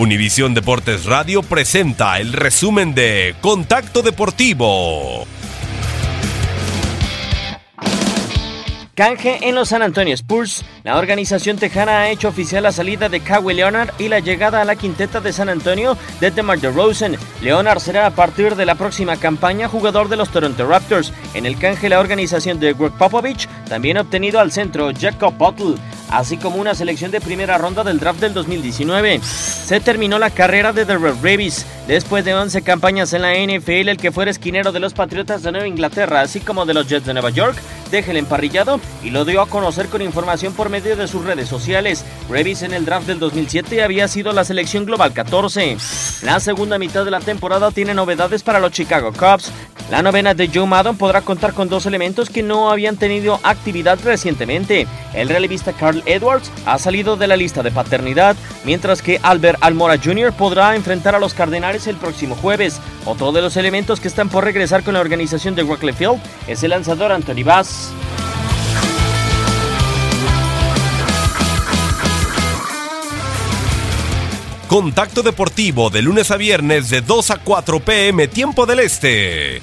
Univisión Deportes Radio presenta el resumen de Contacto Deportivo. Canje en los San Antonio Spurs. La organización tejana ha hecho oficial la salida de Kawhi Leonard y la llegada a la quinteta de San Antonio de DeMar DeRozan. Leonard será a partir de la próxima campaña jugador de los Toronto Raptors. En el canje la organización de Greg Popovich también ha obtenido al centro Jacob Bottle así como una selección de primera ronda del draft del 2019. Se terminó la carrera de Red Rabies. Después de 11 campañas en la NFL, el que fuera esquinero de los Patriotas de Nueva Inglaterra, así como de los Jets de Nueva York, deja el emparrillado y lo dio a conocer con información por medio de sus redes sociales. Revis en el draft del 2007 había sido la selección global 14. La segunda mitad de la temporada tiene novedades para los Chicago Cubs. La novena de Joe Maddon podrá contar con dos elementos que no habían tenido actividad recientemente. El relevista Carl Edwards ha salido de la lista de paternidad, mientras que Albert Almora Jr. podrá enfrentar a los Cardenales el próximo jueves. Otro de los elementos que están por regresar con la organización de Wrigley Field es el lanzador Anthony Bass. Contacto Deportivo de lunes a viernes de 2 a 4 pm tiempo del Este